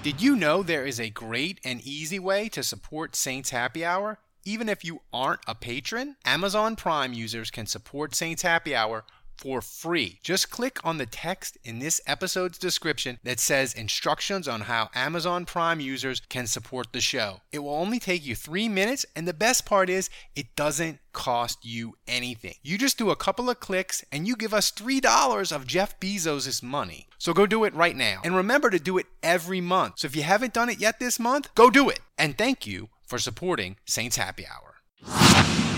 Did you know there is a great and easy way to support Saints Happy Hour? Even if you aren't a patron, Amazon Prime users can support Saints Happy Hour for free. Just click on the text in this episode's description that says instructions on how Amazon Prime users can support the show. It will only take you three minutes, and the best part is it doesn't cost you anything. You just do a couple of clicks and you give us $3 of Jeff Bezos' money. So go do it right now. And remember to do it every month. So if you haven't done it yet this month, go do it. And thank you for supporting Saints Happy Hour.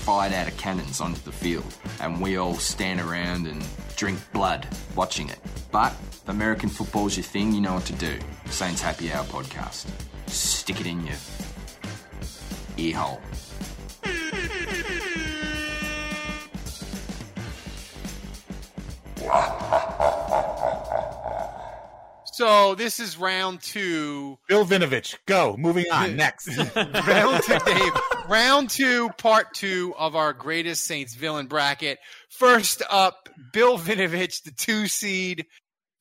fired out of cannons onto the field, and we all stand around and drink blood watching it. But if American football's your thing, you know what to do. Saints Happy Hour podcast. Stick it in your ear hole. So this is round two. Bill Vinovich, go. Moving on. Next. round two, Dave. Round two, part two of our greatest Saints villain bracket. First up, Bill Vinovich, the two seed,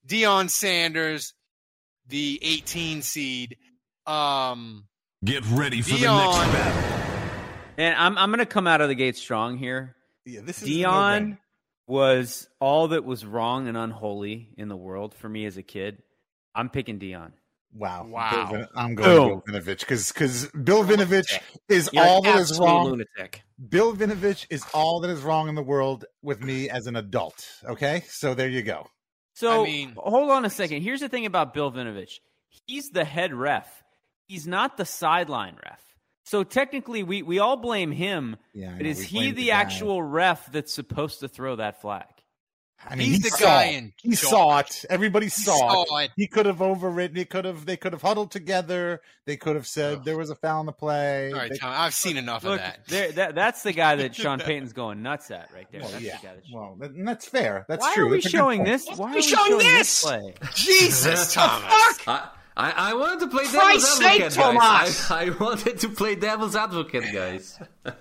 Deion Sanders, the 18 seed. Um, Get ready for Deion. the next battle. And I'm I'm gonna come out of the gate strong here. Yeah, this is Deion no-brainer. was all that was wrong and unholy in the world for me as a kid. I'm picking Deion. Wow. Wow. Bill Vin- I'm going Boom. Bill Vinovich because because Bill Vinovich is You're all that is wrong. lunatic. Bill Vinovich is all that is wrong in the world with me as an adult. Okay, so there you go. So I mean- hold on a second. Here's the thing about Bill Vinovich. He's the head ref. He's not the sideline ref. So technically we, we all blame him, Yeah, but is he the the actual ref that's supposed to throw that flag? I mean, He's he the saw guy it. in He charge. saw it. Everybody saw, saw it. it. He could have overridden. He could have. They could have huddled together. They could have said Ugh. there was a foul in the play. all right, They- Tom, I've seen enough Look, of that. there, that, that's the guy that Sean Payton's going nuts at right there. well, that's yeah. the guy that Well, that- and that's fair. That's Why true. are we That's a good showing point. this? Why are we showing showing this? this play? Jesus, Thomas. I, I, I wanted to play devil's Christ's sake, advocate, Thomas! guys. I, I wanted to play devil's advocate, guys. I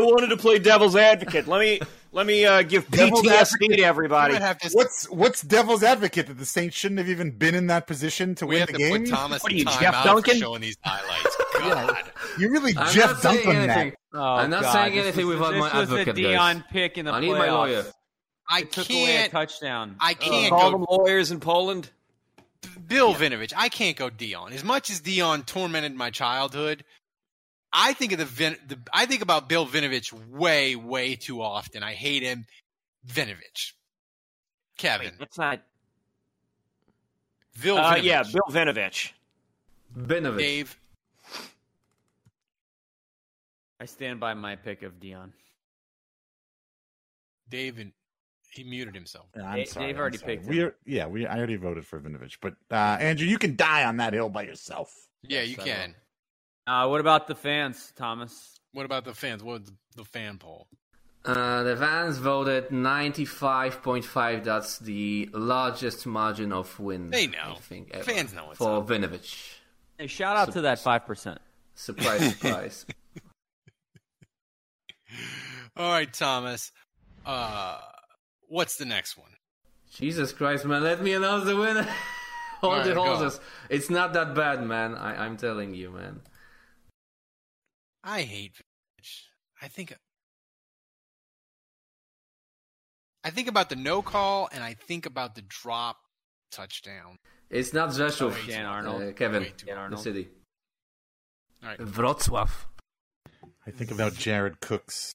wanted to play devil's advocate. Let me let me uh, give Devil's PTSD advocate? to everybody. to, What's what's devil's advocate that the Saints shouldn't have even been in that position to we win have the to game? put Thomas What are you, time Jeff out Duncan? for showing these highlights. God. You really I'm Jeff not Duncan that. Oh, I'm not God, saying anything was- without this my was advocate, a guys. Deion pick in the I need playoffs. my lawyer. I It took away a touchdown. I can't Call go them lawyers in Poland. Bill Vinovich, I can't go Deion. As much as Deion tormented my childhood, I think of the, Vin, the I think about Bill Vinovich way, way too often. I hate him. Vinovich. Kevin. That's not. Bill Uh, Vinovich. yeah, Bill Vinovich. Benovich. Dave. I stand by my pick of Deion. Dave and he muted himself. I'm Dave- sorry, Dave I'm already sorry. picked We him. are, yeah, we I already voted for Vinovich, but uh, Andrew, you can die on that hill by yourself. Yeah, you I can. Uh, what about the fans, Thomas? What about the fans? What was the, the fan poll? Uh, the fans voted 95.5. That's the largest margin of win. They know. I think, ever Fans know what's For up. Vinovich. Hey, shout out to that five percent. Surprise, surprise. All right, Thomas. Uh, what's the next one? Jesus Christ, man. Let me announce the winner. Hold Alright, the go. horses. It's not that bad, man. I, I'm telling you, man. I hate Vinovich. I think I think about the no call and I think about the drop touchdown. It's not Rzeszów, Oh, Dan Arnold. uh, Kevin. Way too The Arnold. city. All right. Wrocław. I think about Jared Cook's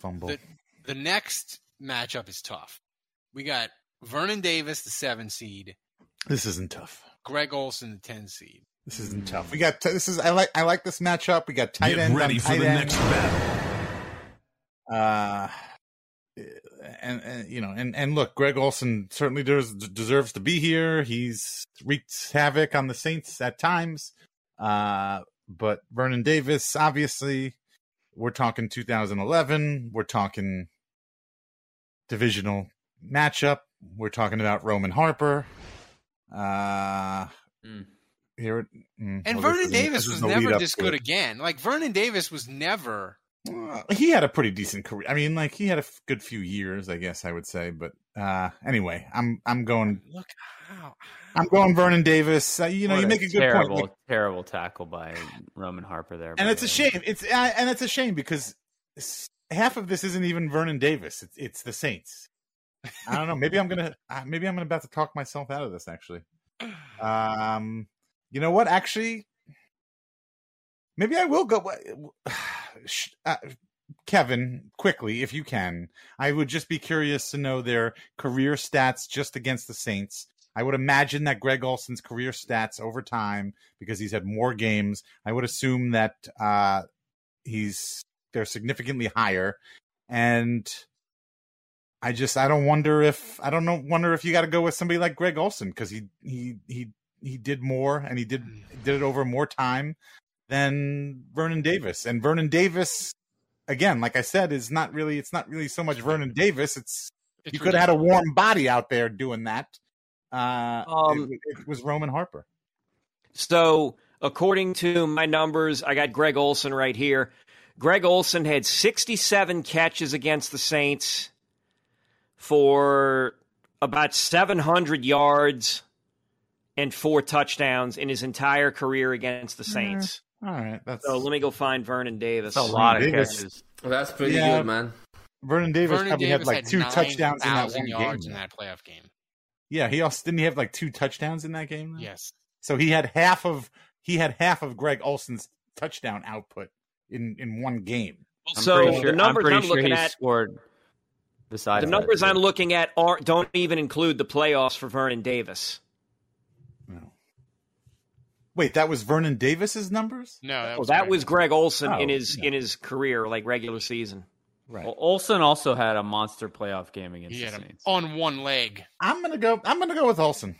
fumble. The, the next matchup is tough. We got Vernon Davis, the seven seed, This isn't tough. Greg Olsen, the ten seed. This isn't tough. We got this is I like I like this matchup. We got tight Get end ready on for the end. next battle. Uh, and, and you know, and and look, Greg Olsen certainly deserves, deserves to be here. He's wreaked havoc on the Saints at times. Uh, but Vernon Davis, obviously, we're talking 2011. We're talking divisional matchup. We're talking about Roman Harper. Uh, Mm. here mm, And well, Vernon Davis was never this good again. Like Vernon Davis was never. Uh, he had a pretty decent career. I mean, like he had a f- good few years, I guess I would say. But uh anyway, I'm I'm going Look how. I'm going Vernon Davis. Uh, you know, you make a good terrible, point, like- terrible tackle by Roman Harper there. and it's a shame. It's uh, and it's a shame because half of this isn't even Vernon Davis. It's it's the Saints. I don't know. Maybe I'm gonna uh, maybe I'm about to talk myself out of this. Actually, um, you know what? Actually, maybe I will go. Uh, Kevin, quickly, if you can, I would just be curious to know their career stats just against the Saints. I would imagine that Greg Olsen's career stats over time, because he's had more games, I would assume that uh, he's they're significantly higher. And I just I don't wonder if I don't know wonder if you got to go with somebody like Greg Olsen because he he he he did more and he did did it over more time than Vernon Davis. And Vernon Davis, again, like I said, is not really it's not really so much Vernon Davis. It's, It's you could have had a warm body out there doing that. Uh, Um, it, it was Roman Harper. So, according to my numbers, I got Greg Olsen right here. Greg Olsen had 67 catches against the Saints for about 700 yards and four touchdowns in his entire career against the Saints. All right, that's So let me go find Vernon Davis. That's a lot of Davis. catches. That's pretty Yeah. good, man. Vernon Davis Vernon probably Davis had like had two touchdowns in that one yards game. in that playoff game. Yeah, he also didn't he have like two touchdowns in that game. though? Yes. So he had half of he had half of Greg Olsen's touchdown output in in one game. I'm so pretty sure, the numbers I'm, I'm, sure looking he at, scored besides the numbers too. I'm looking at are don't even include the playoffs for Vernon Davis. No. Wait, that was Vernon Davis's numbers? No, that Well, was that Greg was Greg Olsen in Oh, his yeah. in his career, like regular season. Right. Well, Olsen also had a monster playoff game against He the had him Saints. on one leg. I'm gonna go. I'm gonna go with Olsen.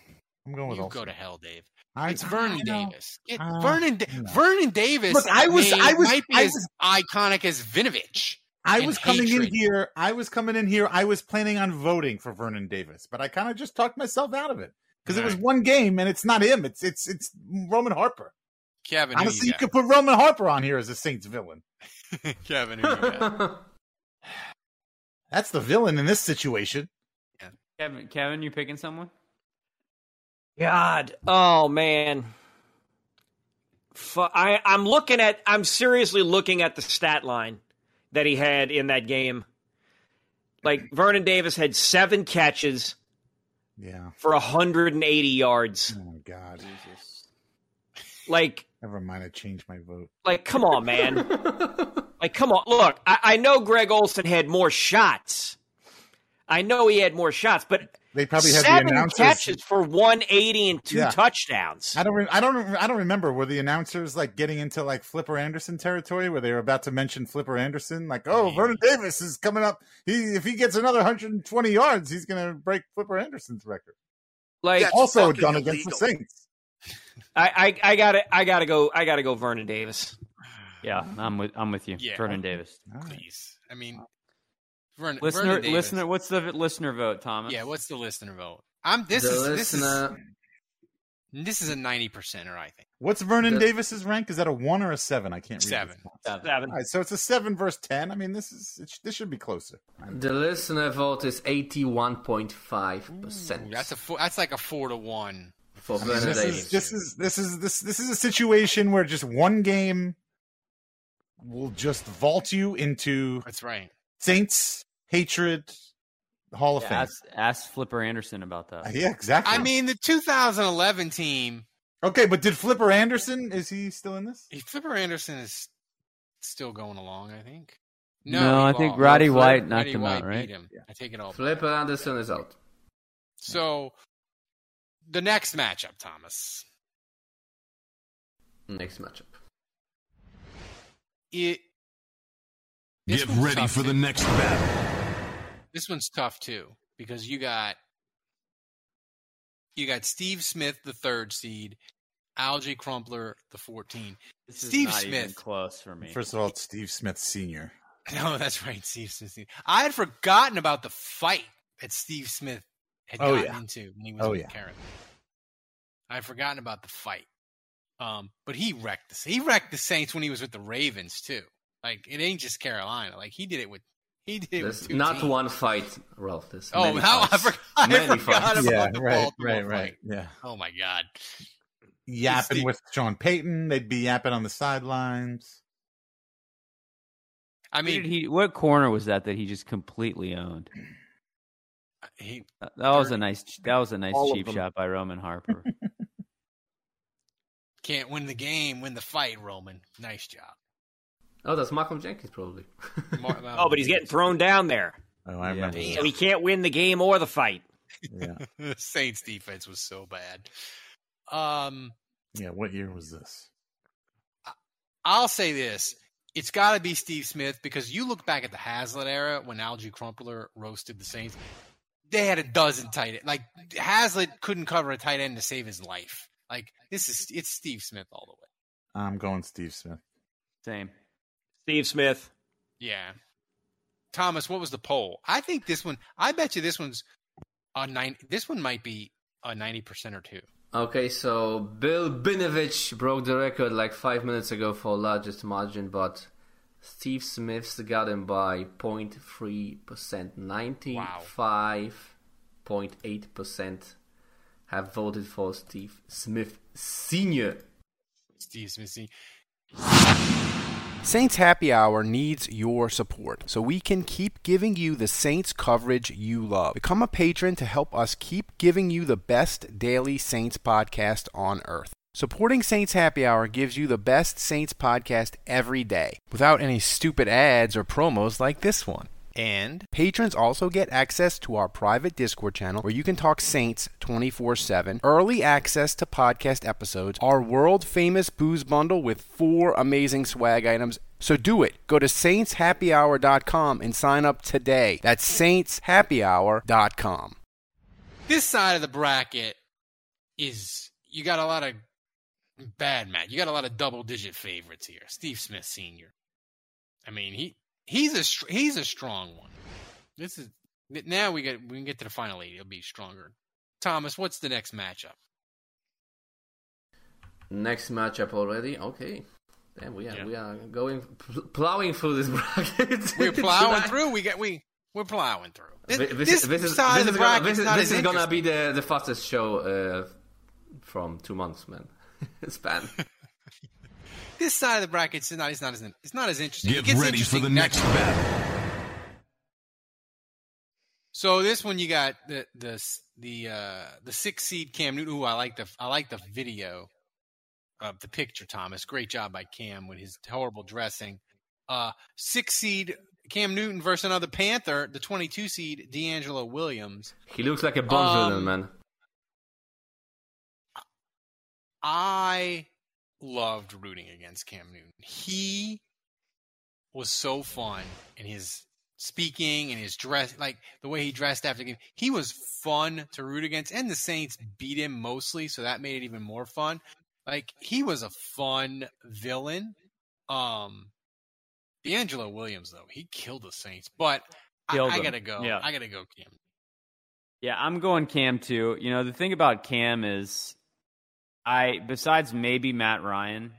I'm going with You Olsen. go to hell, Dave. I- It's Vernon Davis. It- Uh, Vernon Da- no. Vernon Davis. Look, I was- I was- might be I as was- iconic as Vinovich. I was coming hatred. in here. I was coming in here. I was planning on voting for Vernon Davis, but I kind of just talked myself out of it because it was Right. one game and it's not him. It's it's it's Roman Harper. Kevin, Honestly, you you could put Roman Harper on here as a Saints villain. Kevin, who you got? That's the villain in this situation. Kevin, Kevin, you picking someone? God, oh man. Fu- I, I'm looking at. I'm seriously looking at the stat line that he had in that game. Like Vernon Davis had seven catches Yeah. for 180 yards. Oh my god. Jesus. Like, Never mind. I changed my vote. like, come on, man. like, come on. Look, I, I know Greg Olsen had more shots. I know he had more shots, but They probably had the seven announcers. catches for 180 and two Yeah. touchdowns. I don't. Re- I don't. I don't remember. Were the announcers like getting into like Flipper Anderson territory, where they were about to mention Flipper Anderson? Like, oh, Vernon Davis is coming up. He if he gets another 120 yards, he's going to break Flipper Anderson's record. Like, also done against the Saints. I, I, I gotta, I gotta go, I gotta go, Vernon Davis. Yeah, I'm with I'm with you, Yeah. Vernon Davis. Please. I mean, Vernon, Listener, Vernon Davis. listener, what's the listener vote, Thomas? Yeah, what's the listener vote? I'm. This the is this is this is a ninety percenter. I think What's Vernon The- Davis's rank? Is that a one or a seven? I can't read. Seven. this. Seven. All right, so it's a seven versus ten. I mean, this is it this should be closer. the listener vote is eighty-one point five percent. that's a four, that's like a four to one. for I mean, Vernon this Davis. is this is this is this this is a situation where just one game will just vault you into That's right. Saints hatred, Hall of Yeah, Fame. ask, ask Flipper Anderson about that. Yeah, exactly. I mean, the 2011 team. okay, but did Flipper Anderson? Is he still in this? Flipper Anderson is still going along. I think. No, I he think. Roddy Flip- White knocked Roddy him White out, right? beat him. I take it all. back. Flipper Anderson is out. So, the next matchup, Thomas. Next matchup. It. this Get ready tough, for the next battle. This one's tough too because you got you got Steve Smith, the third seed, Alge Crumpler, the 14. This is Steve not even Smith. close for me. First of all, it's Steve Smith Senior. No, that's right, Steve Smith. I had forgotten about the fight that Steve Smith had Oh, gotten yeah. into when he was Oh, with yeah. Karen. I had forgotten about the fight. Um, but he wrecked the he wrecked the Saints when he was with the Ravens too. Like it ain't just Carolina. Like he did it with he did it There's not teams. one fight, Ralph. There's Oh, many how I fights. forgot, I Many forgot fights. about Yeah, the right, Baltimore right, right. fight. Yeah, Oh my god. yapping Steve- with Sean Payton. They'd be yapping on the sidelines. I mean, he, what corner was that that he just completely owned? Uh, he That that was a nice. That was a nice cheap shot by Roman Harper. can't win the game, win the fight, Roman. Nice job. Oh, that's Malcolm Jenkins probably. Mar- Oh, but he's getting thrown down there. Oh, I Yeah. remember. Damn. So he can't win the game or the fight. Yeah, Saints defense was so bad. Um, yeah. What year was this? I'll say this. It's got to be Steve Smith because you look back at the Haslett era when Alge Crumpler roasted the Saints. They had a dozen tight end. Like Haslett couldn't cover a tight end to save his life. Like this is it's Steve Smith all the way. I'm going Steve Smith. Same. Steve Smith. Yeah. Thomas, what was the poll? I think this one. I bet you this one's a nine. This one might be a ninety percent or two. Okay, so Bill Binovich broke the record like five minutes ago for largest margin, but Steve Smith's got him by 0.3%. 95.8% have voted for Steve Smith Sr. Steve Smith. Saints Happy Hour needs your support so we can keep giving you the Saints coverage you love. Become a patron to help us keep giving you the best daily Saints podcast on earth. Supporting Saints Happy Hour gives you the best Saints podcast every day without any stupid ads or promos like this one. And patrons also get access to our private Discord channel where you can talk Saints 24 7, early access to podcast episodes, our world famous booze bundle with four amazing swag items. So do it. Go to saintshappyhour.com and sign up today. That's saintshappyhour.com. This side of the bracket is you got a lot of bad Matt. You got a lot of double digit favorites here. Steve Smith Sr. I mean, he he's a he's a strong one. This is now we get we can get to the final eight. It'll be stronger. Thomas, what's the next matchup? Next matchup already. Okay. Damn, we are Yeah. we are going pl- plowing through this bracket. We're plowing tonight. through. We get we we're plowing through. This, This, this this is side this of is the gonna, bracket this is is, not this is gonna be the the fastest show uh, from two months, man. Span. This side of the bracket is not it's not as it's not as interesting. It Get gets ready for the next battle. So this one you got the the the uh the six seed Cam Newton. Ooh, I like the I like the video of the picture. Thomas, great job by Cam with his horrible dressing. Uh, six seed Cam Newton versus another Panther, the twenty two seed DeAngelo Williams. He looks like a Bond Um, villain, man. I loved rooting against Cam Newton. He was so fun in his speaking and his dress, like the way he dressed after the game. He was fun to root against, and the Saints beat him mostly, so that made it even more fun. Like he was a fun villain. Um, DeAngelo Williams though, he killed the Saints, but I, I gotta go. Yeah. I gotta go, Cam. Yeah, I'm going Cam too. You know, the thing about Cam is I besides maybe Matt Ryan,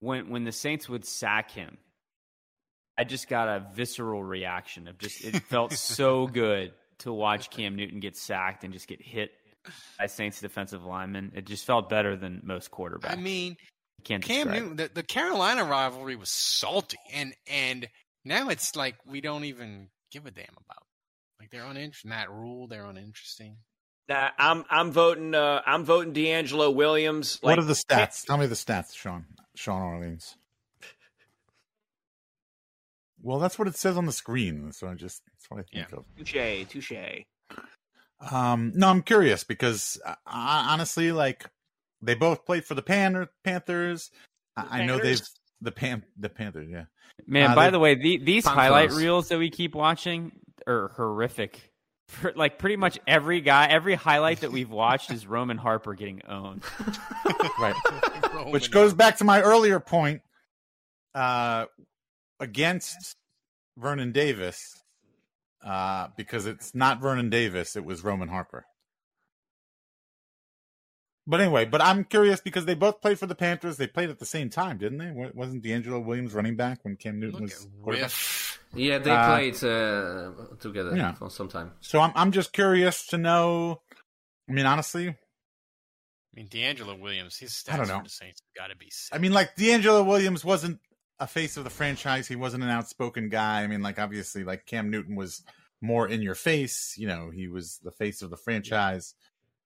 when when the Saints would sack him, I just got a visceral reaction of just it felt so good to watch Cam Newton get sacked and just get hit by Saints defensive linemen. It just felt better than most quarterbacks. I mean, You can't Cam. Newton, the, the Carolina rivalry was salty, and and now it's like we don't even give a damn about Like they're uninteresting. Matt Rhule, they're uninteresting. Nah, I'm I'm voting. Uh, I'm voting DeAngelo Williams. what are the stats? Tell me the stats, Sean. Sean Orleans. Well, that's what it says on the screen. So I just that's what I think of. Touche, touche. Um, no, I'm curious because uh, honestly, like they both played for the Pan- Panthers. I, I know they've the Pan the Panthers. Yeah, Man, Uh, by they- the way, the, these Panthers. highlight reels that we keep watching are horrific. For, like pretty much every guy, every highlight that we've watched is Roman Harper getting owned. right. Which goes back to my earlier point. Uh, against Vernon Davis, uh, because it's not Vernon Davis, it was Roman Harper. But anyway, but I'm curious because they both played for the Panthers. They played at the same time, didn't they? Wasn't DeAngelo Williams running back when Cam Newton was quarterback? Yeah, they Uh, played uh, together yeah. for some time. So I'm I'm just curious to know. I mean, honestly, I mean, DeAngelo Williams, his stats I don't know. for the Saints got to be sick. I mean, like DeAngelo Williams wasn't a face of the franchise. He wasn't an outspoken guy. I mean, like obviously, like Cam Newton was more in your face. You know, he was the face of the franchise.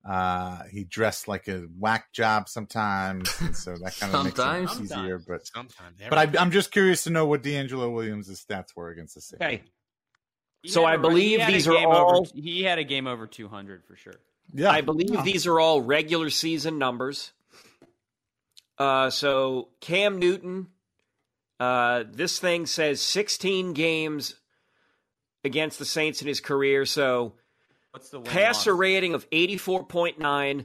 Uh, he dressed like a whack job sometimes, and so that kind of makes Sometimes. it easier. But Sometimes. but I, I'm just curious to know what DeAngelo Williams' stats were against the Saints. Okay. He So had I a- believe he had a these are game over- all- he had a game over 200 for sure. Yeah, I believe these are all regular season numbers. Uh, so Cam Newton, uh, this thing says 16 games against the Saints in his career. So What's the passer loss? rating of 84.9, Not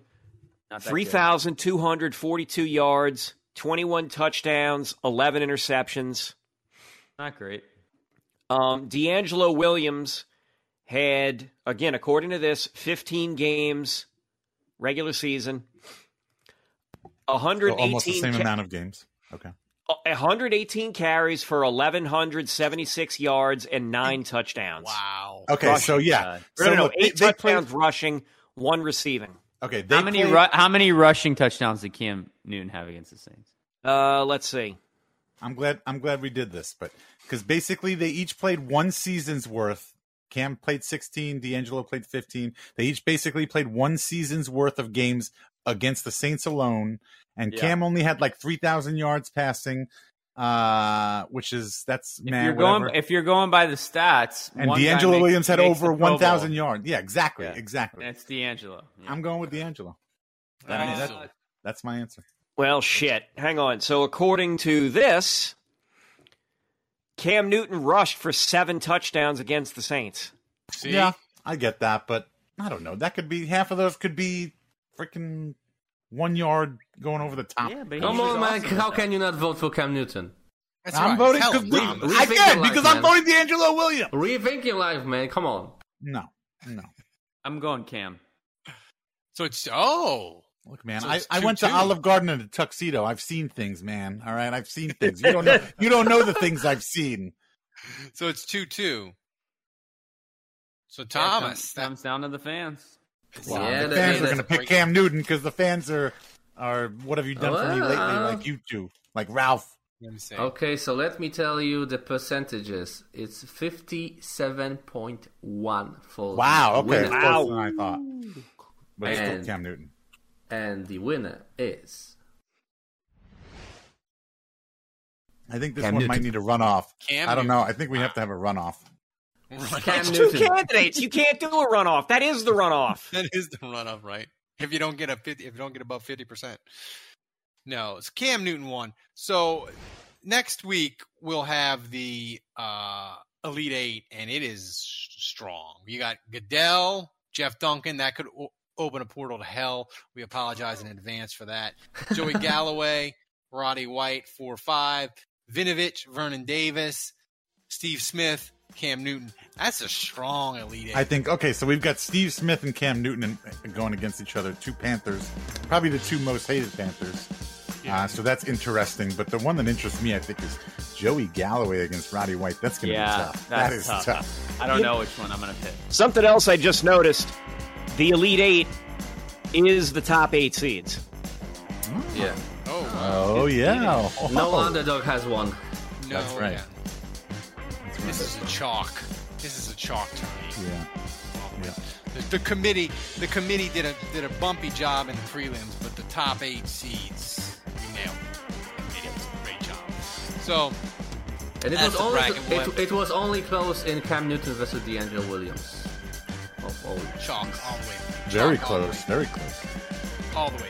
good. 3,242 yards, 21 touchdowns, 11 interceptions. Not great. Um, DeAngelo Williams had, again, according to this, 15 games, regular season, So 118, almost the same ca- amount of games. Okay. 118 carries for 1,176 yards and nine touchdowns. Wow. Okay, so yeah, No, so no, no, look, they- eight they played- touchdowns rushing, one receiving. Okay, they How many played- ru- how many rushing touchdowns did Cam Newton have against the Saints? Uh, let's see. I'm glad I'm glad we did this, but because basically they each played one season's worth. Cam played 16, DeAngelo played 15. They each basically played one season's worth of games against the Saints alone, and Yeah. Cam only had like 3,000 yards passing, uh, which is that's If man. you're whatever. going if you're going by the stats, and one DeAngelo Williams had over 1,000 yards. Yeah, exactly, Yeah. exactly. That's DeAngelo. Yeah. I'm going with DeAngelo. Mean, that- that's my answer. Well, shit. Hang on. So, according to this, Cam Newton rushed for seven touchdowns against the Saints. See? Yeah, I get that, but I don't know. That could be half of those could be freaking one yard going over the top. Yeah, but Come he was on, man. awesome How can you not vote for Cam Newton? That's I'm right. voting Hell, because Tom. we- I Rethink can your life, because I'm voting DeAngelo Williams. Rethink your life, man. Come on. No, no. I'm going Cam. So it's oh. Look, man, So I, it's I went to 2-2. Olive Garden in a tuxedo. I've seen things, man. All right, I've seen things. You don't know. you don't know the things I've seen. So it's two two. So Yeah, Thomas, comes, comes down to the fans. Wow, Yeah, the fans are going to pick great. Cam Newton because the fans are are. What have you done for me lately? Well. Like uh, you two, like Ralph. let me see. Okay, so let me tell you the percentages. It's 57.1 for Wow. Okay, winner. it's closer than I thought. But it's still Cam Newton. And the winner is I think this Cam one Newton. might need a runoff. Cam I don't know. I think we have to have a runoff. It's two candidates. You can't do a runoff. That is the runoff. That is the runoff, right? If you don't get a 50, if you don't get above fifty percent. No, it's Cam Newton won. So next week we'll have the uh, Elite Eight, and it is strong. You got Goodell, Jeff Duncan. That could o- open a portal to hell. We apologize in advance for that. Joey Galloway, Roddy White, four five. Vinovich, Vernon Davis, Steve Smith, Cam Newton. That's a strong Elite Eight. I think okay, so we've got Steve Smith and Cam Newton in, going against each other. Two Panthers, probably the two most hated Panthers. Uh, so that's interesting. But the one that interests me, I think, is Joey Galloway against Roddy White. That's going to Yeah, be tough. that's That is tough. tough. I don't know which one I'm going to pick. Something else I just noticed the Elite Eight is the top eight seeds. yeah. oh, Oh yeah. No underdog has won. no, That's right. yeah. This is a chalk. This is a chalk to me. Yeah. Yeah. The, the committee, the committee did a did a bumpy job in the prelims, but the top eight seeds, we nailed it. They did a great job. So, And it was only bracket it, it was only close in Cam Newton versus DeAngelo Williams. Of all chalk all the way. Very Chalk all the close. way. Very close. All the way.